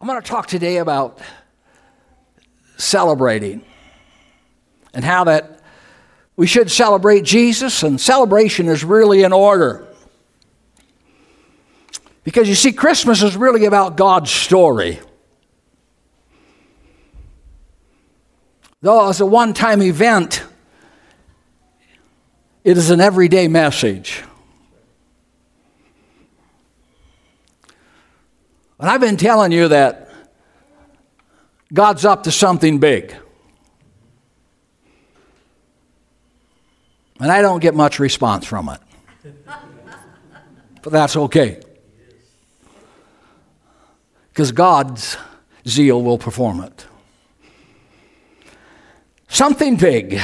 I'm going to talk today about celebrating and how that we should celebrate Jesus, and celebration is really in order. Because you see, Christmas is really about God's story. Though it's a one time event, it is an everyday message. And I've been telling you that God's up to something big. And I don't get much response from it. but that's okay. Because God's zeal will perform it. Something big.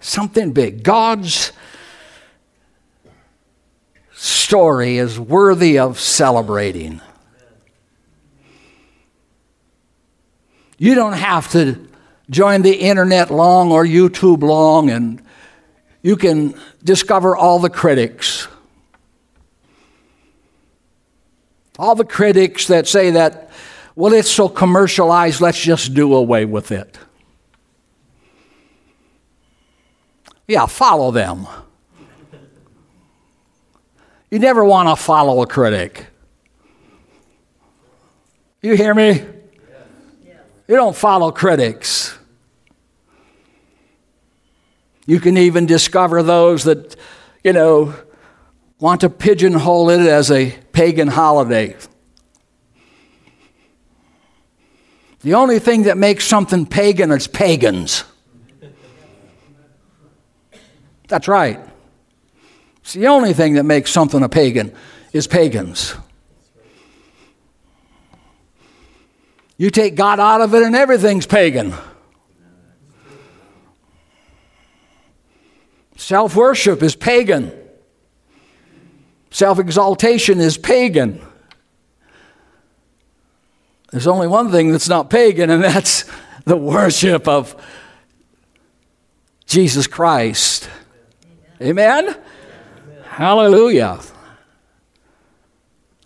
Something big. God's story is worthy of celebrating. You don't have to join the internet long or YouTube long, and you can discover all the critics. All the critics that say that, well, it's so commercialized, let's just do away with it. Yeah, follow them. You never want to follow a critic. You hear me? You don't follow critics. You can even discover those that, you know, want to pigeonhole it as a pagan holiday. The only thing that makes something pagan is pagans. That's right. It's the only thing that makes something a pagan is pagans. You take God out of it, and everything's pagan. Self worship is pagan. Self exaltation is pagan. There's only one thing that's not pagan, and that's the worship of Jesus Christ. Amen? Amen? Hallelujah.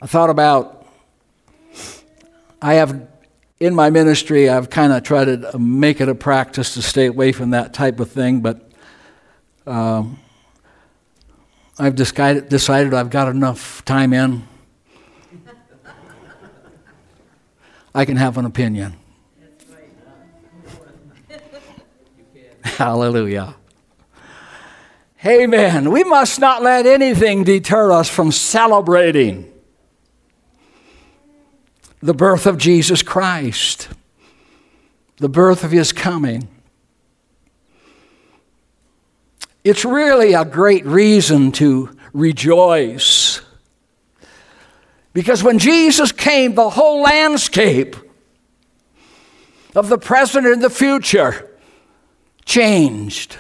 I thought about, I have in my ministry, I've kind of tried to make it a practice to stay away from that type of thing, but um, I've decided, decided I've got enough time in. I can have an opinion. Hallelujah. Amen. We must not let anything deter us from celebrating the birth of Jesus Christ, the birth of his coming. It's really a great reason to rejoice. Because when Jesus came, the whole landscape of the present and the future changed.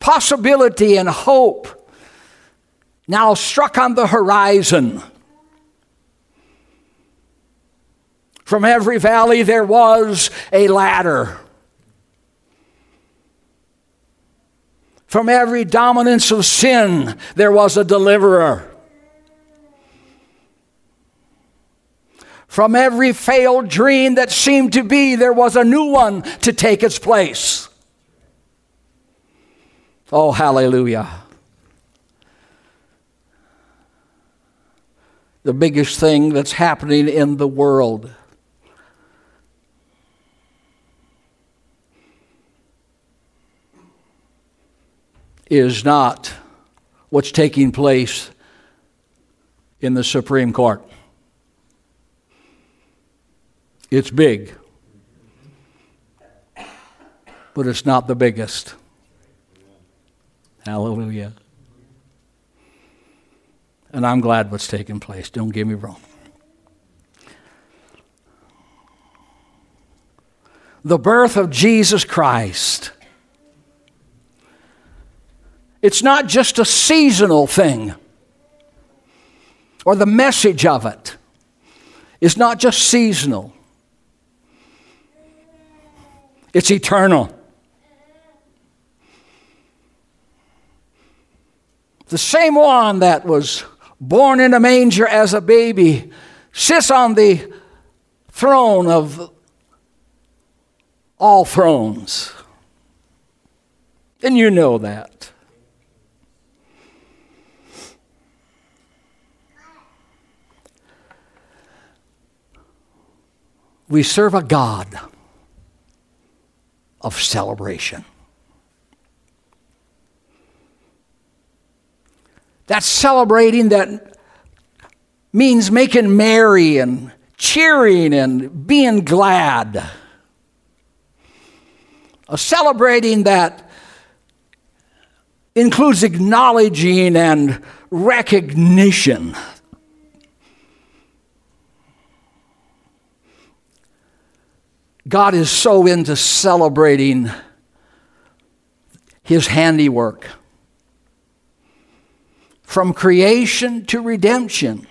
Possibility and hope now struck on the horizon. From every valley there was a ladder. From every dominance of sin there was a deliverer. From every failed dream that seemed to be, there was a new one to take its place. Oh, hallelujah. The biggest thing that's happening in the world is not what's taking place in the Supreme Court. It's big, but it's not the biggest. Hallelujah. And I'm glad what's taking place, don't get me wrong. The birth of Jesus Christ it's not just a seasonal thing, or the message of it is not just seasonal, it's eternal. The same one that was born in a manger as a baby sits on the throne of all thrones. And you know that. We serve a God of celebration. That's celebrating that means making merry and cheering and being glad. A celebrating that includes acknowledging and recognition. God is so into celebrating his handiwork from creation to redemption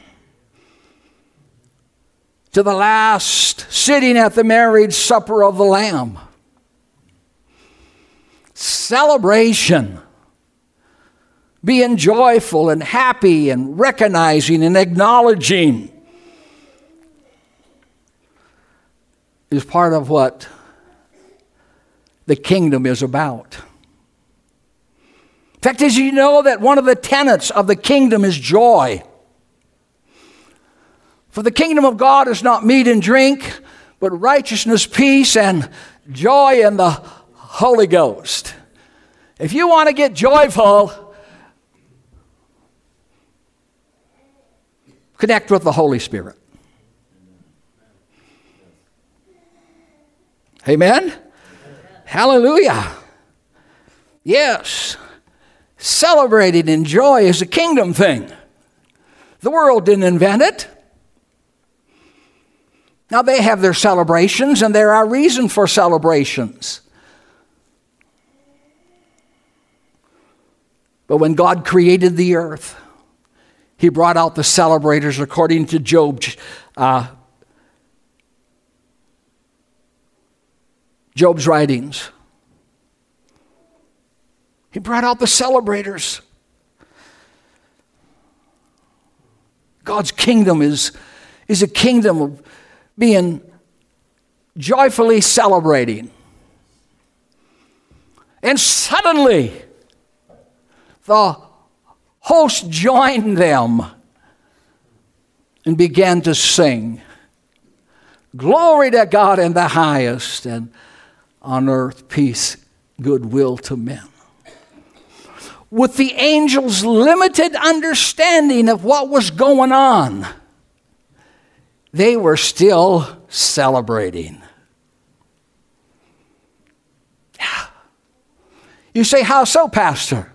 to the last sitting at the marriage supper of the Lamb. Celebration. Being joyful and happy and recognizing and acknowledging is part of what the kingdom is about. In fact, as you know that one of the tenets of the kingdom is joy. For the kingdom of God is not meat and drink, but righteousness, peace, and joy in the Holy Ghost. If you want to get joyful, connect with the Holy Spirit. Amen? Hallelujah. Yes. Celebrating in joy is a kingdom thing. The world didn't invent it. Now they have their celebrations, and there are reason for celebrations. But when God created the earth, He brought out the celebrators according to Job, uh, Job's writings. He brought out the celebrators. God's kingdom is, is a kingdom of being joyfully celebrating. And suddenly, the host joined them and began to sing. Glory to God in the highest, and on earth peace, goodwill to men with the angels' limited understanding of what was going on, they were still celebrating. You say, How so, Pastor?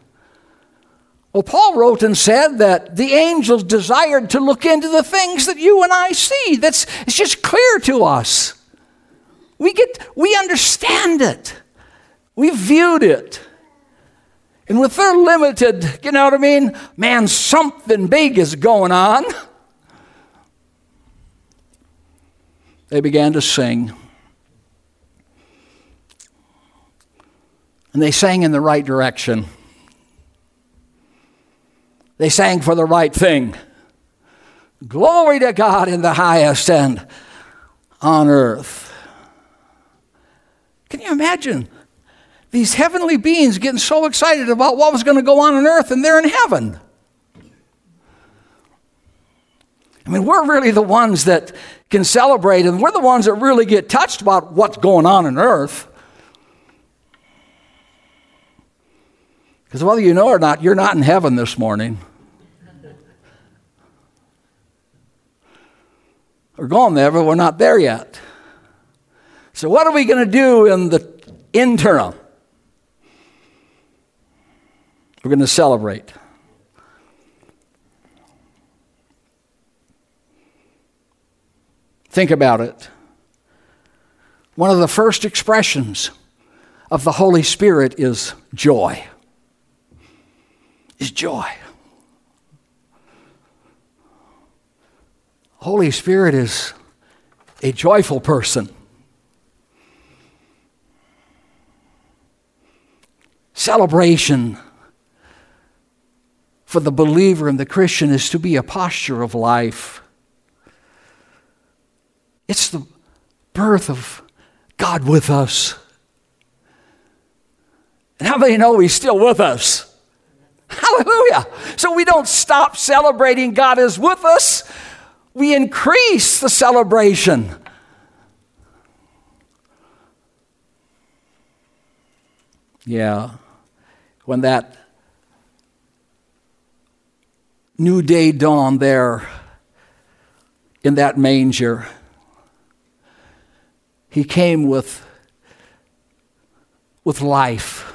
Well, Paul wrote and said that the angels desired to look into the things that you and I see. That's it's just clear to us. We get we understand it. We viewed it. And with their limited, you know what I mean? Man, something big is going on. They began to sing. And they sang in the right direction. They sang for the right thing. Glory to God in the highest and on earth. Can you imagine? these heavenly beings getting so excited about what was going to go on on earth, and they're in heaven. I mean, we're really the ones that can celebrate, and we're the ones that really get touched about what's going on on earth. Because whether you know or not, you're not in heaven this morning. We're going there, but we're not there yet. So, what are we going to do in the interim? We're going to celebrate. Think about it. One of the first expressions of the Holy Spirit is joy. Is joy. Holy Spirit is a joyful person. Celebration for the believer and the Christian is to be a posture of life. It's the birth of God with us. And how many know He's still with us? Hallelujah. So we don't stop celebrating God is with us, we increase the celebration. Yeah. When that new day dawned there in that manger, he came with, with life,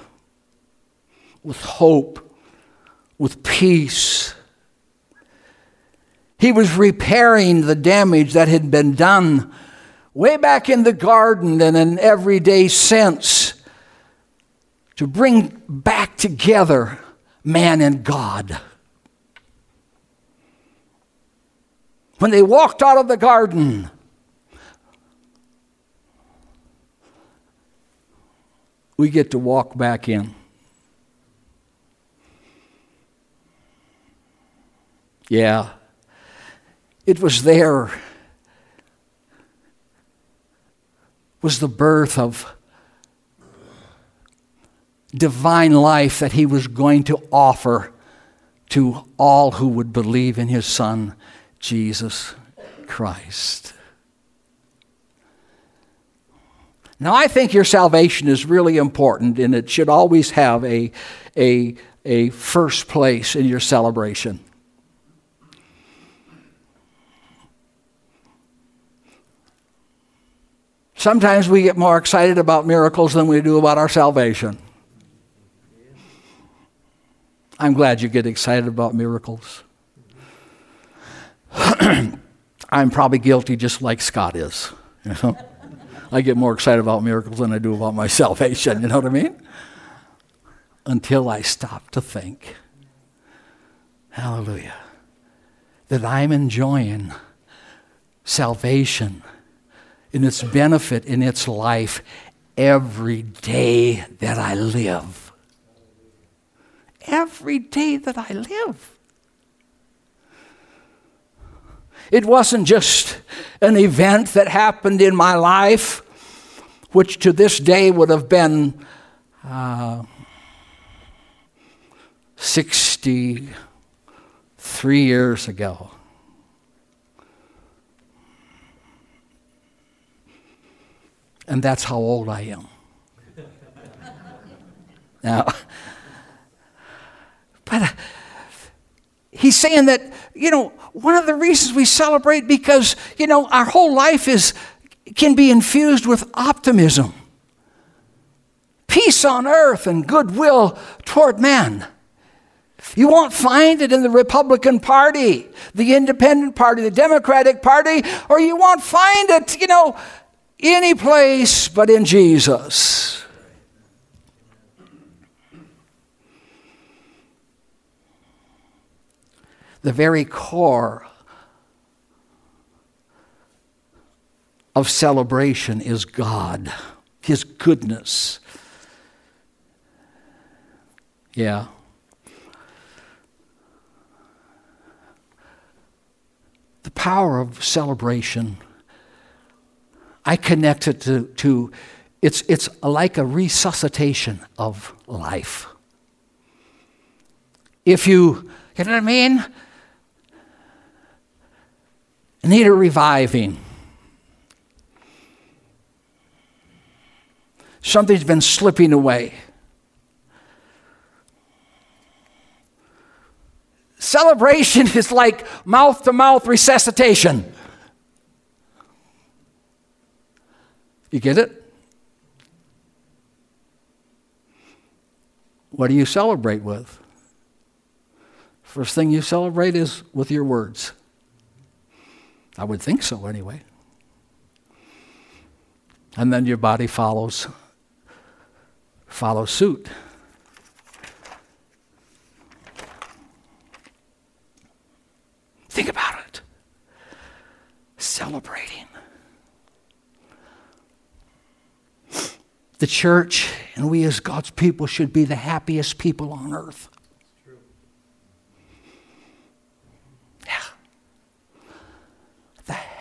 with hope, with peace. He was repairing the damage that had been done way back in the garden and in every day since to bring back together man and God. When they walked out of the garden, we get to walk back in. Yeah, it was there, was the birth of divine life that he was going to offer to all who would believe in his son, Jesus Christ. Now, I think your salvation is really important, and it should always have a, a, a first place in your celebration. Sometimes we get more excited about miracles than we do about our salvation. I'm glad you get excited about miracles. I'm probably guilty just like Scott is. You know? I get more excited about miracles than I do about my salvation, you know what I mean? Until I stop to think, hallelujah, that I'm enjoying salvation in its benefit in its life every day that I live. Every day that I live. It wasn't just an event that happened in my life, which to this day would have been uh, 63 years ago. And that's how old I am. now, but uh, he's saying that, you know, one of the reasons we celebrate because, you know, our whole life is can be infused with optimism. Peace on earth and goodwill toward man. You won't find it in the Republican Party, the Independent Party, the Democratic Party, or you won't find it, you know, any place but in Jesus. The very core of celebration is God, His goodness. Yeah. The power of celebration I connect it to, to it's, it's like a resuscitation of life. If you, you know what I mean? Need a reviving. Something's been slipping away. Celebration is like mouth to mouth resuscitation. You get it? What do you celebrate with? First thing you celebrate is with your words. I would think so, anyway. And then your body follows follows suit. Think about it. Celebrating. The church and we as God's people should be the happiest people on earth.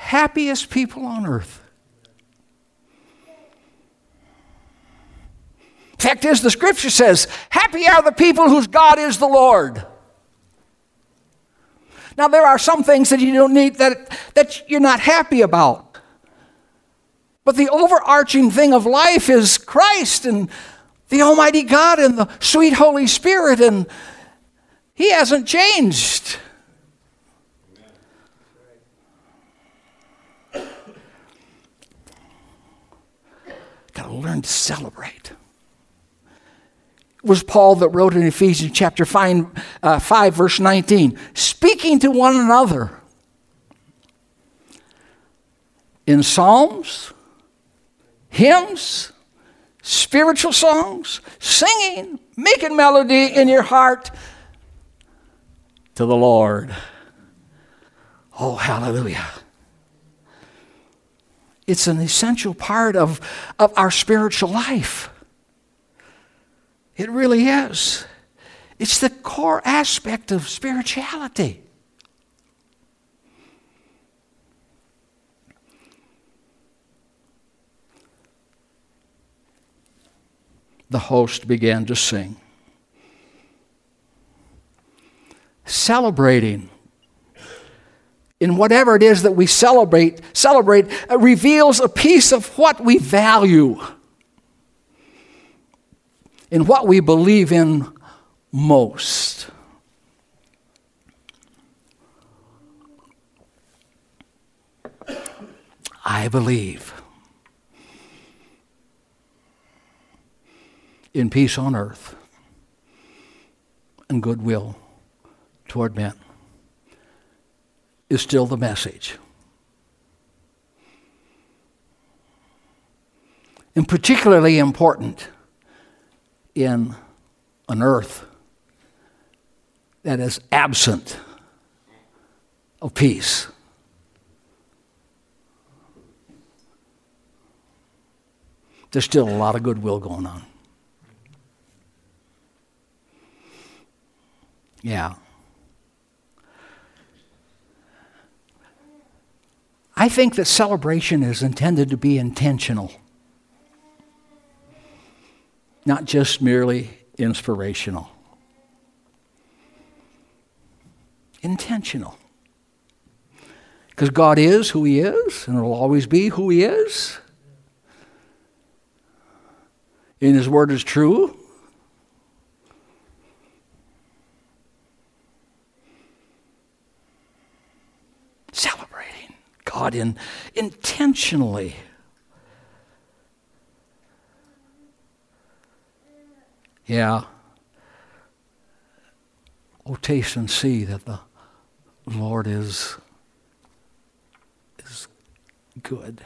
happiest people on earth. Fact is, the scripture says, Happy are the people whose God is the Lord. Now, there are some things that you don't need that, that you're not happy about. But the overarching thing of life is Christ and the Almighty God and the sweet Holy Spirit, and He hasn't changed. Got to learn to celebrate. It was Paul that wrote in Ephesians chapter 5, uh, 5, verse 19, speaking to one another in psalms, hymns, spiritual songs, singing, making melody in your heart to the Lord. Oh, hallelujah. It's an essential part of, of our spiritual life. It really is. It's the core aspect of spirituality. the host began to sing. Celebrating in whatever it is that we celebrate, celebrate uh, reveals a piece of what we value, in what we believe in most. I believe in peace on earth and goodwill toward men is still the message. And particularly important in an earth that is absent of peace. There's still a lot of goodwill going on. Yeah. I think that celebration is intended to be intentional, not just merely inspirational. Intentional. Because God is who He is, and will always be who He is. And His Word is true, God in intentionally. Yeah. Oh, taste and see that the Lord is, is good.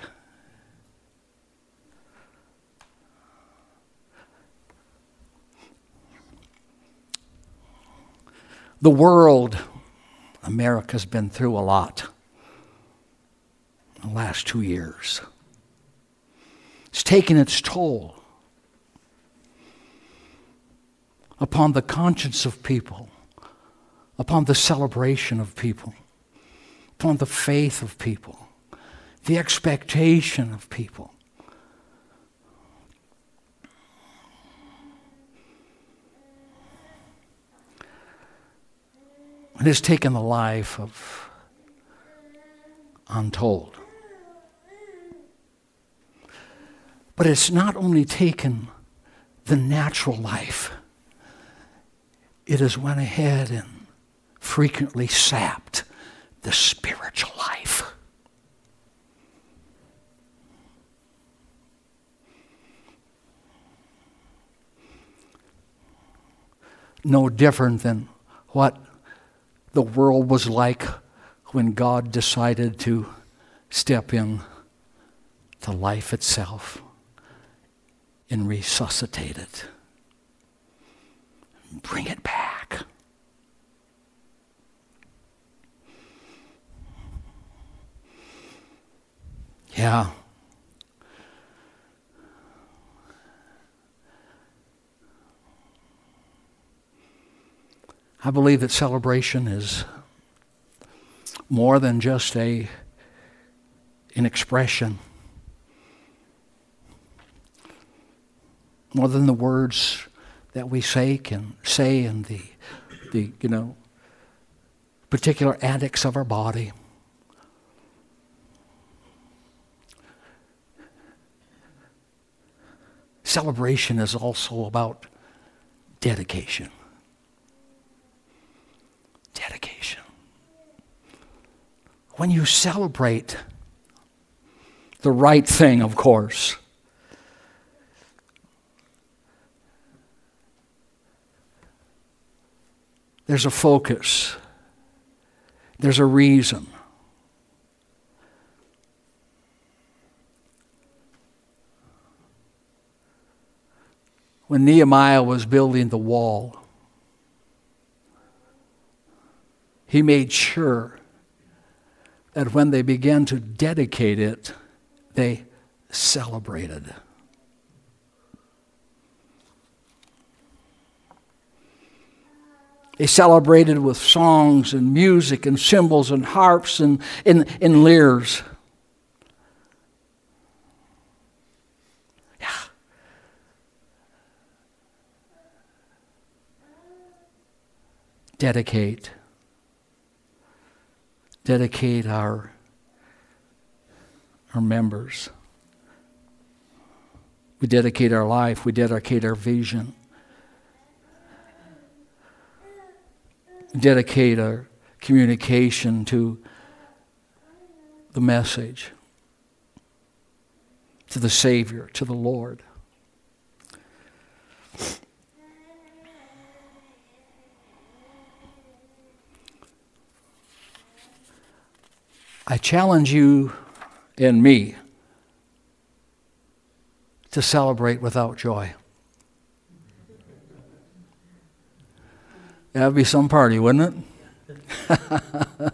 The world, America's been through a lot the last two years. It's taken its toll upon the conscience of people, upon the celebration of people, upon the faith of people, the expectation of people. It has taken the life of untold. But it's not only taken the natural life, it has went ahead and frequently sapped the spiritual life. No different than what the world was like when God decided to step in to life itself and resuscitate it. Bring it back. Yeah. I believe that celebration is more than just a an expression more than the words that we say can say and the, the you know, particular antics of our body. Celebration is also about dedication. Dedication. When you celebrate the right thing, of course, there's a focus, there's a reason. When Nehemiah was building the wall, he made sure that when they began to dedicate it, they celebrated. They celebrated with songs and music and cymbals and harps and, and, and lyres. Yeah. Dedicate. Dedicate our, our members. We dedicate our life, we dedicate our vision. Dedicate our communication to the message, to the Savior, to the Lord. I challenge you and me to celebrate without joy. That'd be some party, wouldn't it?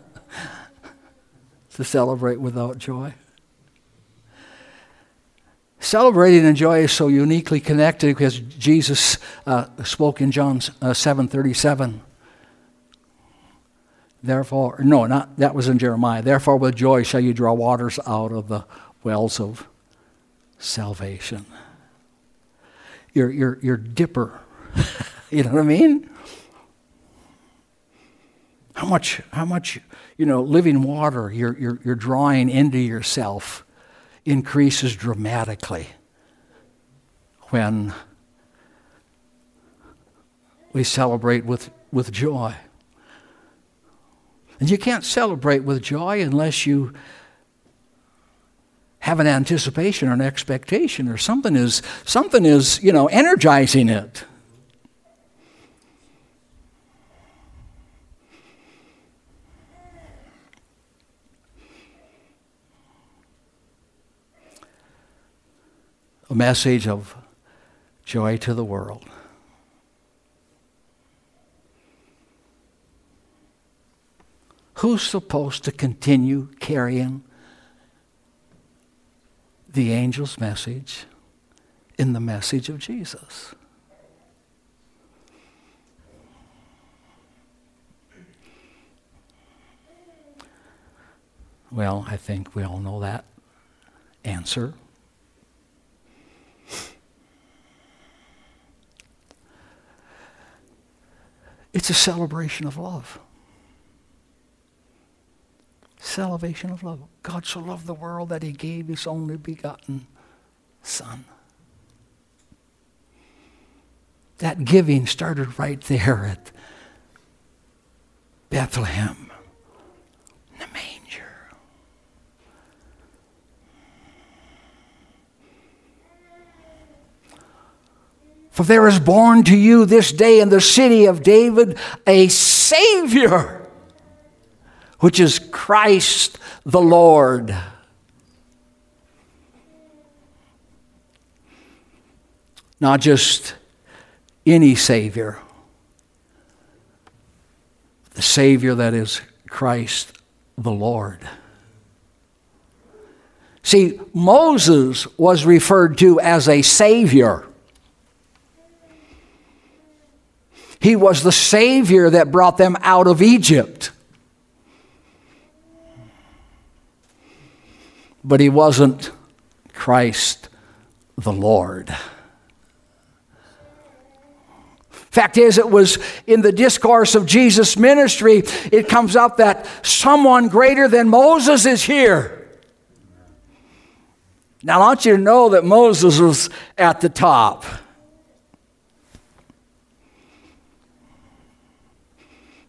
to celebrate without joy. Celebrating and joy is so uniquely connected because Jesus uh, spoke in John uh, 7:37. Therefore, no, not that was in Jeremiah. Therefore, with joy shall you draw waters out of the wells of salvation. Your your your dipper, you know what I mean? How much, how much, you know, living water you're, you're, you're drawing into yourself increases dramatically when we celebrate with, with joy. And you can't celebrate with joy unless you have an anticipation or an expectation or something is something is, you know, energizing it. A message of joy to the world. Who's supposed to continue carrying the angel's message in the message of Jesus? Well, I think we all know that answer. It's a celebration of love. Celebration of love. God so loved the world that he gave his only begotten Son. That giving started right there at Bethlehem, the manger. For there is born to you this day in the city of David a Savior, which is Christ the Lord. Not just any Savior, the Savior that is Christ the Lord. See, Moses was referred to as a Savior. He was the Savior that brought them out of Egypt. But he wasn't Christ the Lord. Fact is, it was in the discourse of Jesus' ministry, it comes up that someone greater than Moses is here. Now, I want you to know that Moses was at the top.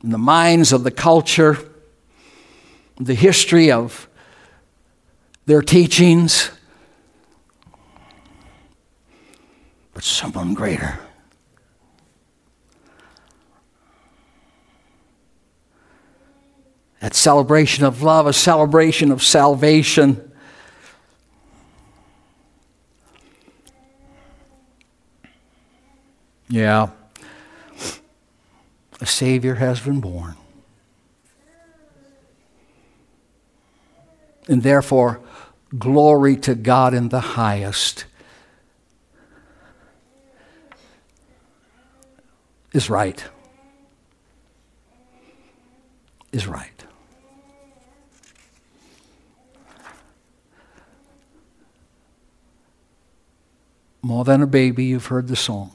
In the minds of the culture, the history of their teachings, but someone greater. That celebration of love, a celebration of salvation. Yeah. A Savior has been born. And therefore, glory to God in the highest is right. Is right. More than a baby, you've heard the song.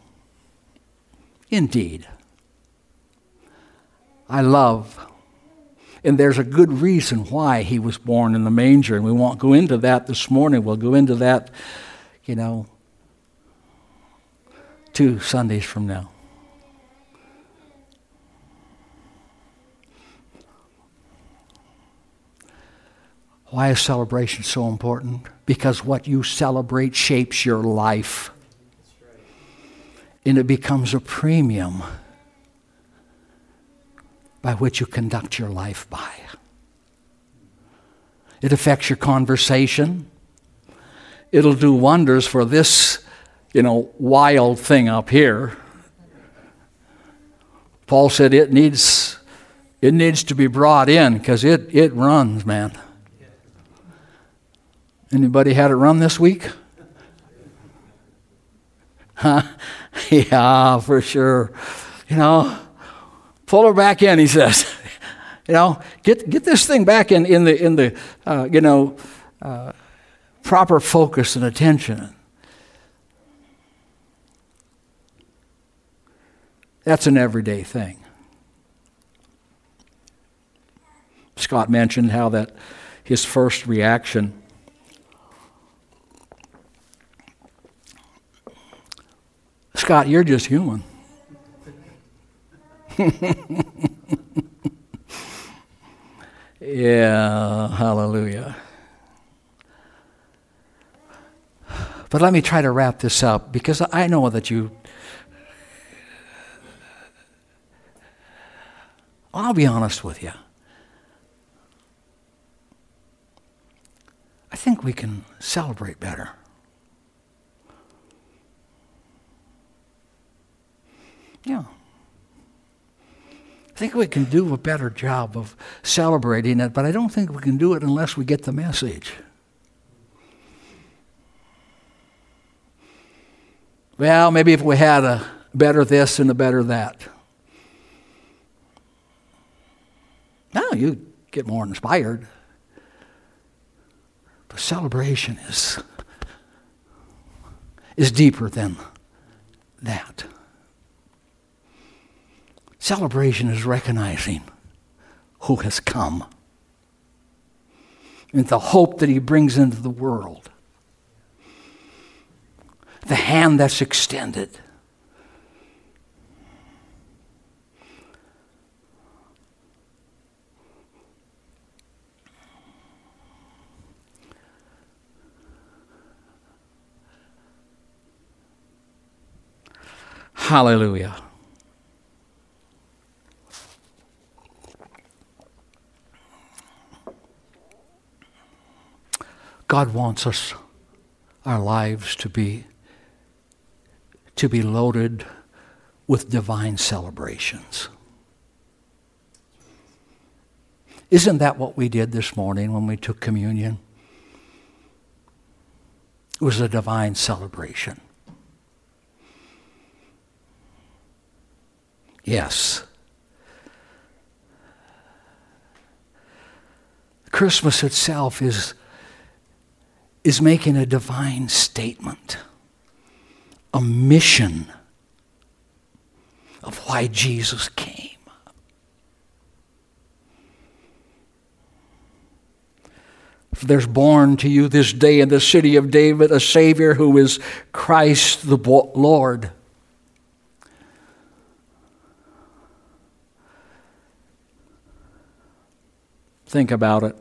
Indeed. I love, and there's a good reason why he was born in the manger, and we won't go into that this morning. We'll go into that, you know, two Sundays from now. Why is celebration so important? Because what you celebrate shapes your life. And it becomes a premium by which you conduct your life by. It affects your conversation. It'll do wonders for this, you know, wild thing up here. Paul said it needs it needs to be brought in because it, it runs, man. Anybody had it run this week? Huh? yeah, for sure. You know, pull her back in, he says. you know, get, get this thing back in, in the, in the uh, you know, uh, proper focus and attention. That's an everyday thing. Scott mentioned how that his first reaction Scott, you're just human. yeah, hallelujah. But let me try to wrap this up because I know that you. I'll be honest with you. I think we can celebrate better. Yeah. I think we can do a better job of celebrating it, but I don't think we can do it unless we get the message. Well, maybe if we had a better this and a better that. Now you get more inspired. But celebration is, is deeper than that. Celebration is recognizing who has come and the hope that he brings into the world, the hand that's extended. Hallelujah. God wants us, our lives, to be, to be loaded with divine celebrations. Isn't that what we did this morning when we took communion? It was a divine celebration. Yes. Christmas itself is is making a divine statement, a mission, of why Jesus came. For there's born to you this day in the city of David a Savior who is Christ the Lord. Think about it.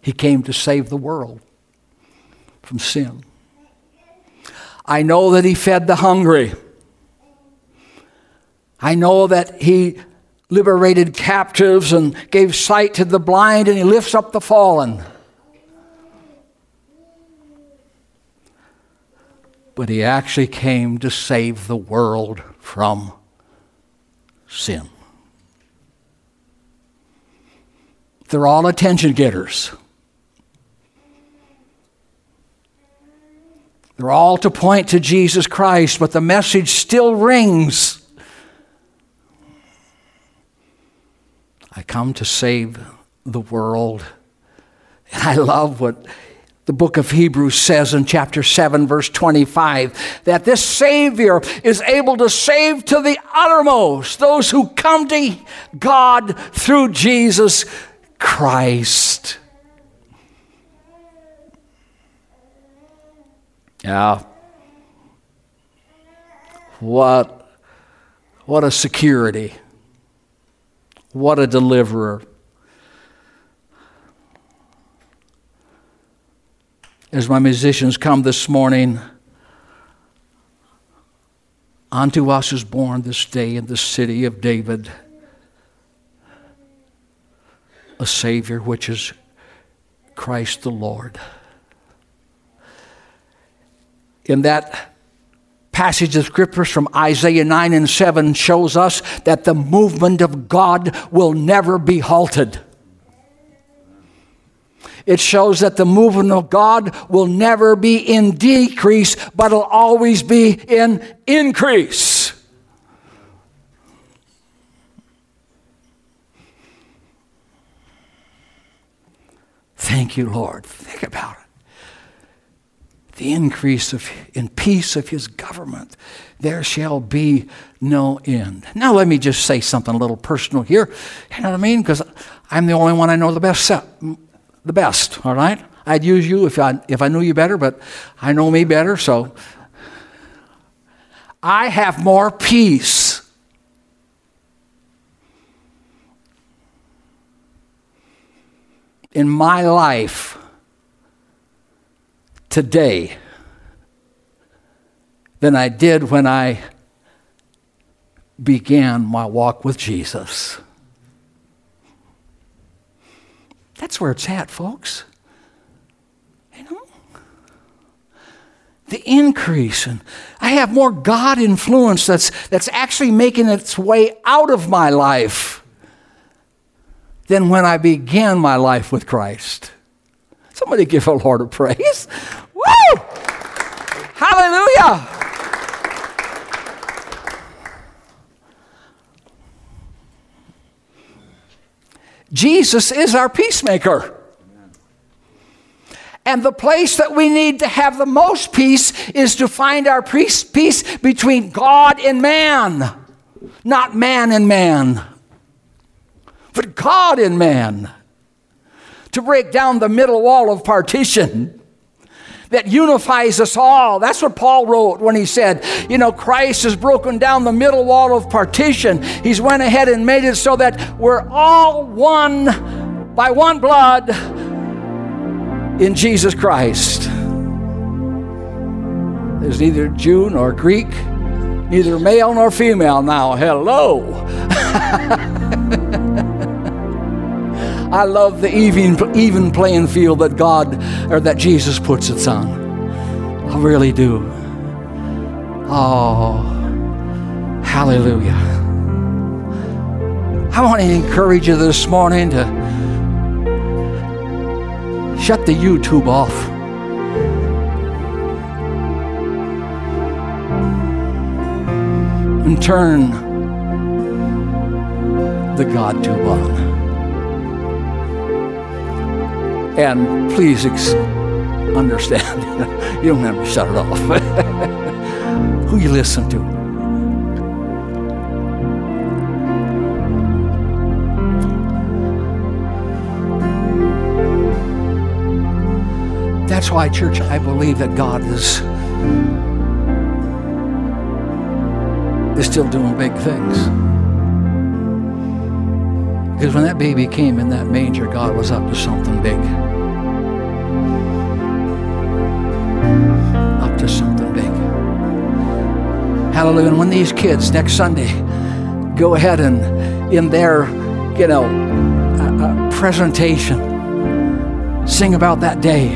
He came to save the world from sin. I know that He fed the hungry. I know that He liberated captives and gave sight to the blind, and he lifts up the fallen. But he actually came to save the world from sin. They're all attention getters. They're all to point to Jesus Christ, but the message still rings. I come to save the world. And I love what the book of Hebrews says in chapter 7, verse 25, that this Savior is able to save to the uttermost those who come to God through Jesus Christ. Yeah. What, what a security. What a deliverer. As my musicians come this morning, unto us is born this day in the city of David a Savior, which is Christ the Lord. In that passage of scriptures from Isaiah 9 and 7 shows us that the movement of God will never be halted. It shows that the movement of God will never be in decrease, but it'll always be in increase. Thank you, Lord. Think about it the increase of, in peace of his government. There shall be no end. Now, let me just say something a little personal here. You know what I mean? Because I'm the only one I know the best, the best, all right? I'd use you if I, if I knew you better, but I know me better, so I have more peace. In my life today than I did when I began my walk with Jesus. That's where it's at, folks. You know? The increase and I have more God influence that's that's actually making its way out of my life than when I began my life with Christ. Somebody give a Lord a praise. Woo! Hallelujah! Jesus is our peacemaker. And the place that we need to have the most peace is to find our peace between God and man, not man and man, but God and man to break down the middle wall of partition that unifies us all. That's what Paul wrote when he said, you know, Christ has broken down the middle wall of partition. He's went ahead and made it so that we're all one by one blood in Jesus Christ. There's neither Jew nor Greek, neither male nor female now. Hello. I love the even, even playing field that God or that Jesus puts us on. I really do. Oh, hallelujah. I want to encourage you this morning to shut the YouTube off. And turn the God tube on. And please ex- understand, you don't have to shut it off. Who you listen to. That's why, church, I believe that God is, is still doing big things. Because when that baby came in that manger, God was up to something big. Hallelujah. And when these kids next Sunday go ahead and in their, you know, uh, uh, presentation, sing about that day.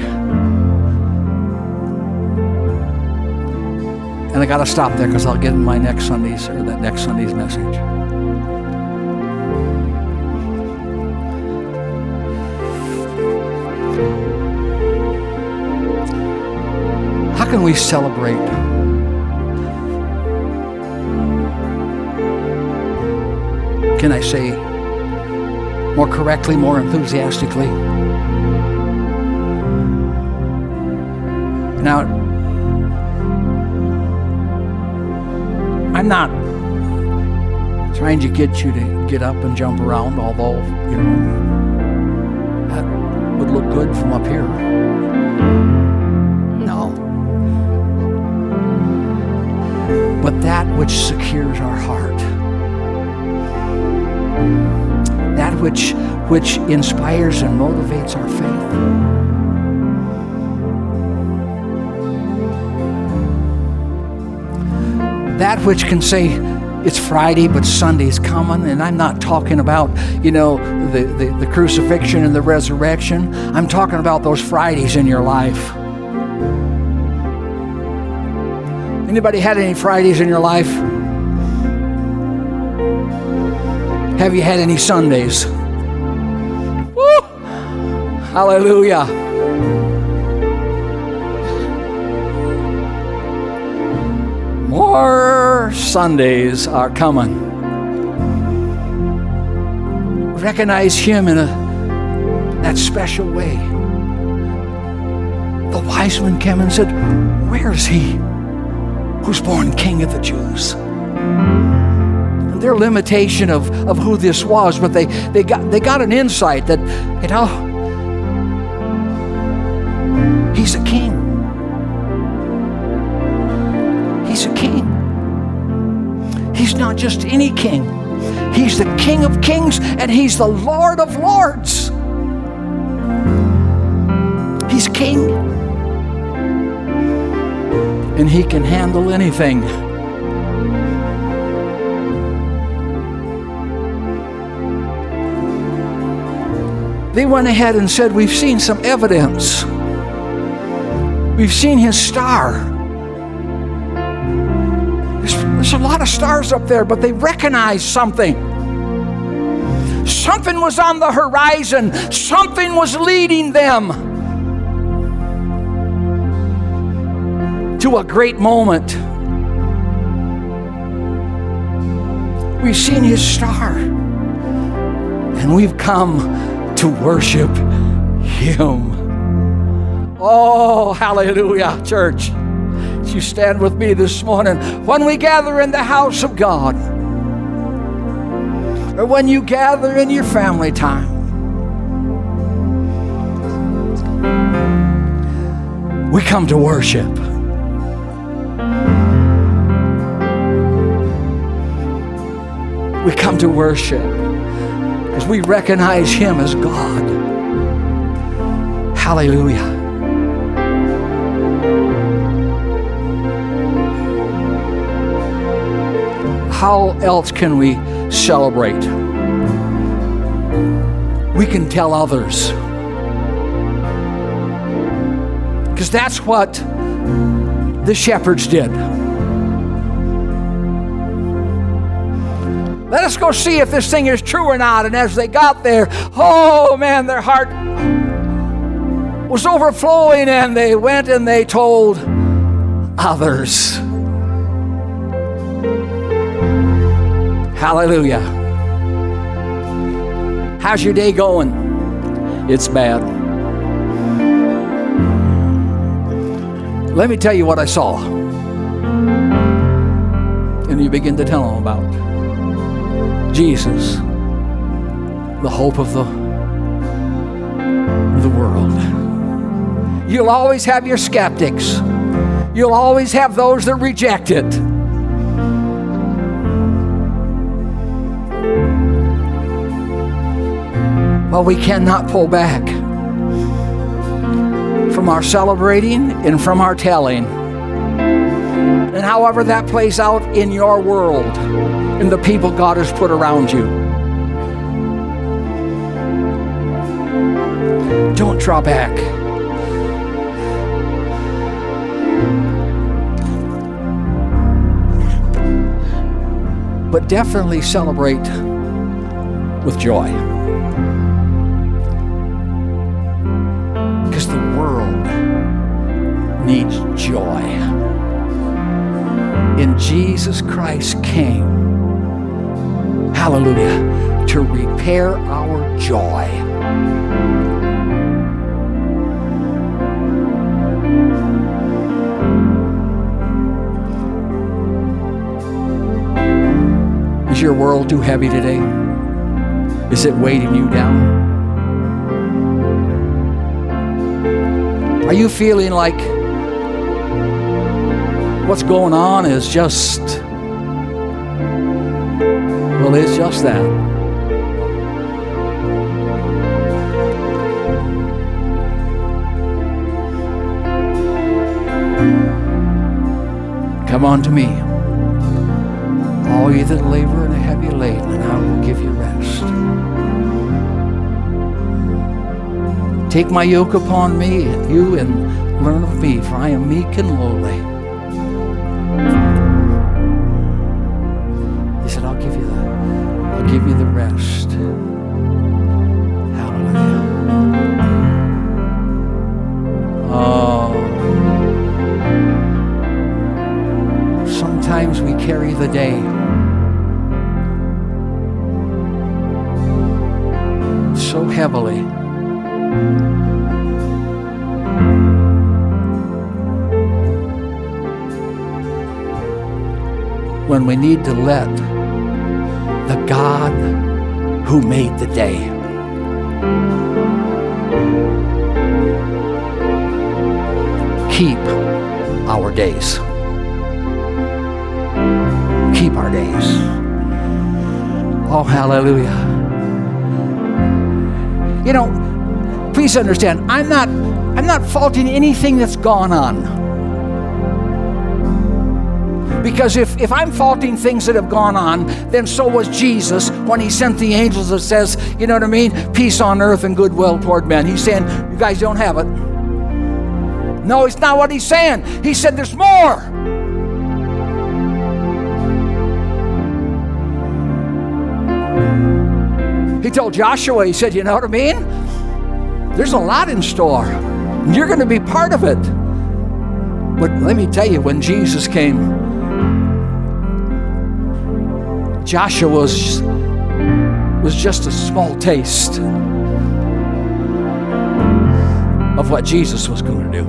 And I got to stop there because I'll get in my next Sunday's or that next Sunday's message. How can we celebrate? Can I say more correctly, more enthusiastically? Now, I'm not trying to get you to get up and jump around, although, you know, that would look good from up here. No. But that which secures our heart, that which, which inspires and motivates our faith. that which can say it's Friday, but Sunday's coming, and I'm not talking about, you know, the, the, the, crucifixion and the resurrection. I'm talking about those Fridays in your life. Anybody had any Fridays in your life? Have you had any Sundays? Woo! Hallelujah. More Sundays are coming. Recognize Him in a, that special way. The wise men came and said, Where is He who's born King of the Jews? Their limitation of, of who this was, but they, they, got, they got an insight that, you know, He's a king. He's a king. He's not just any king, He's the King of kings and He's the Lord of lords. He's king. And He can handle anything. They went ahead and said, We've seen some evidence. We've seen his star. There's, there's, a lot of stars up there, but they recognized something. Something was on the horizon, something was leading them to a great moment. We've seen his star, and we've come to worship him. Oh, hallelujah, church. You stand with me this morning, when we gather in the house of God, or when you gather in your family time, we come to worship. We come to worship because we recognize Him as God. Hallelujah. how else can we celebrate? We can tell others. Because that's what the shepherds did. Let us go see if this thing is true or not. And as they got there, oh man, their heart was overflowing, and they went and they told others. Hallelujah. How's your day going? It's bad. Let me tell you what I saw. And you begin to tell them about Jesus, the hope of the, the world. You'll always have your skeptics. You'll always have those that reject it. Well, we cannot pull back from our celebrating and from our telling. And however that plays out in your world, and the people God has put around you. Don't draw back. But definitely celebrate with joy. Because the world needs joy. And Jesus Christ came, hallelujah, to repair our joy. Is your world too heavy today? Is it weighting you down? Are you feeling like what's going on is just, well, it's just that? Come on to me, all ye that labor and are heavy laden, and I will give you rest. Take my yoke upon me, and you, and learn of me, for I am meek and lowly. I'll give you the rest. Hallelujah. Oh. Sometimes we carry the day. So heavily. When we need to let the God who made the day keep our days. Keep our days. Oh, hallelujah. You know, please understand, I'm not I'm not faulting anything that's gone on. Because if, if I'm faulting things that have gone on, then so was Jesus when he sent the angels that says, you know what I mean? Peace on earth and goodwill toward men. He's saying, you guys don't have it. No, it's not what he's saying. He said, there's more. He told Joshua, he said, You know what I mean? There's a lot in store. You're going to be part of it. But let me tell you, when Jesus came, Joshua was, was just a small taste of what Jesus was going to do.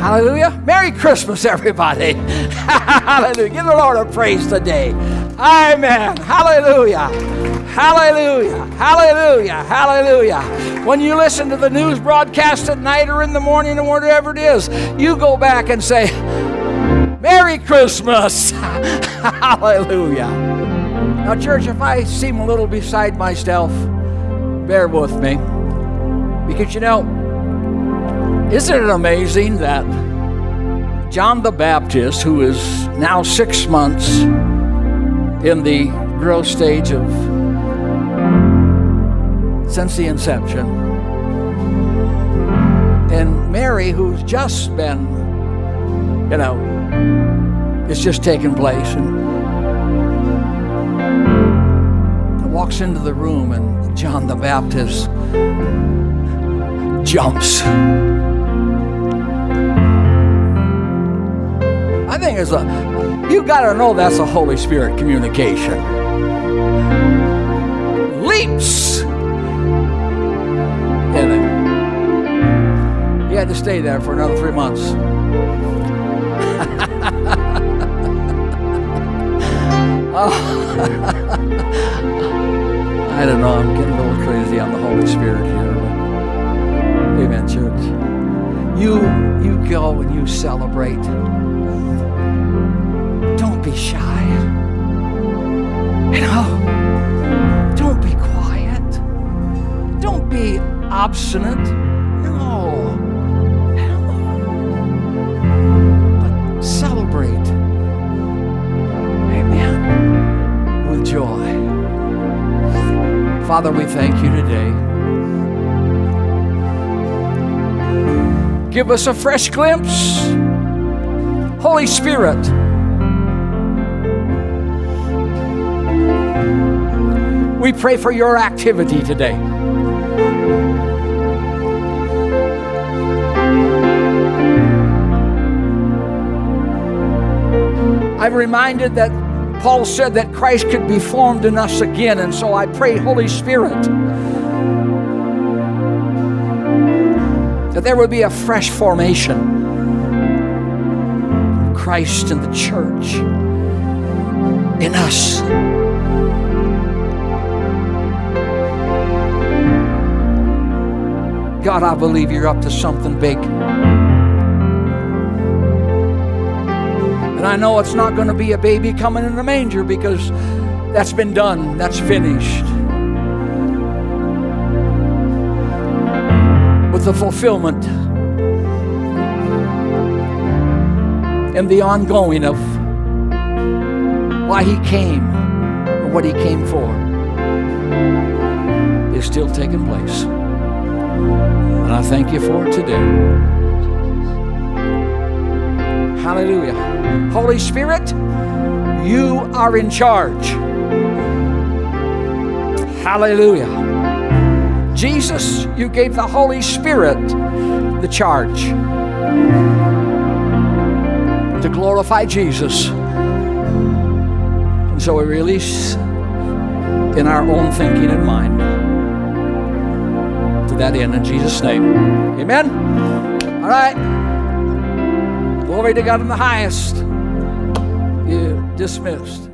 Hallelujah. Merry Christmas, everybody. Hallelujah. Give the Lord a praise today. Amen. Hallelujah. Hallelujah. Hallelujah. Hallelujah. When you listen to the news broadcast at night or in the morning or whatever it is, you go back and say, Merry Christmas. Hallelujah. Now, church, if I seem a little beside myself, bear with me. Because you know, isn't it amazing that John the Baptist, who is now six months in the growth stage of since the inception, and Mary, who's just been, you know, it's just taken place, and walks into the room, and John the Baptist jumps. I think a, you got to know that's a Holy Spirit communication. Leaps. And he had to stay there for another three months. oh. I don't know, I'm getting a little crazy on the Holy Spirit here. But, amen, church. You, you go and you celebrate. Be shy. You know, don't be quiet. Don't be obstinate. No. But celebrate. Amen. With joy. Father, we thank you today. Give us a fresh glimpse. Holy Spirit. We pray for your activity today. I'm reminded that Paul said that Christ could be formed in us again, and so I pray, Holy Spirit, that there would be a fresh formation of Christ in the church, in us. God, I believe you're up to something big. And I know it's not going to be a baby coming in a manger because that's been done, that's finished. With the fulfillment and the ongoing of why he came and what he came for is still taking place. And I thank you for it today. Hallelujah. Holy Spirit, you are in charge. Hallelujah. Jesus, you gave the Holy Spirit the charge to glorify Jesus. And so we release in our own thinking and mind that in in Jesus' name. Amen. All right. Glory to God in the highest. You dismissed.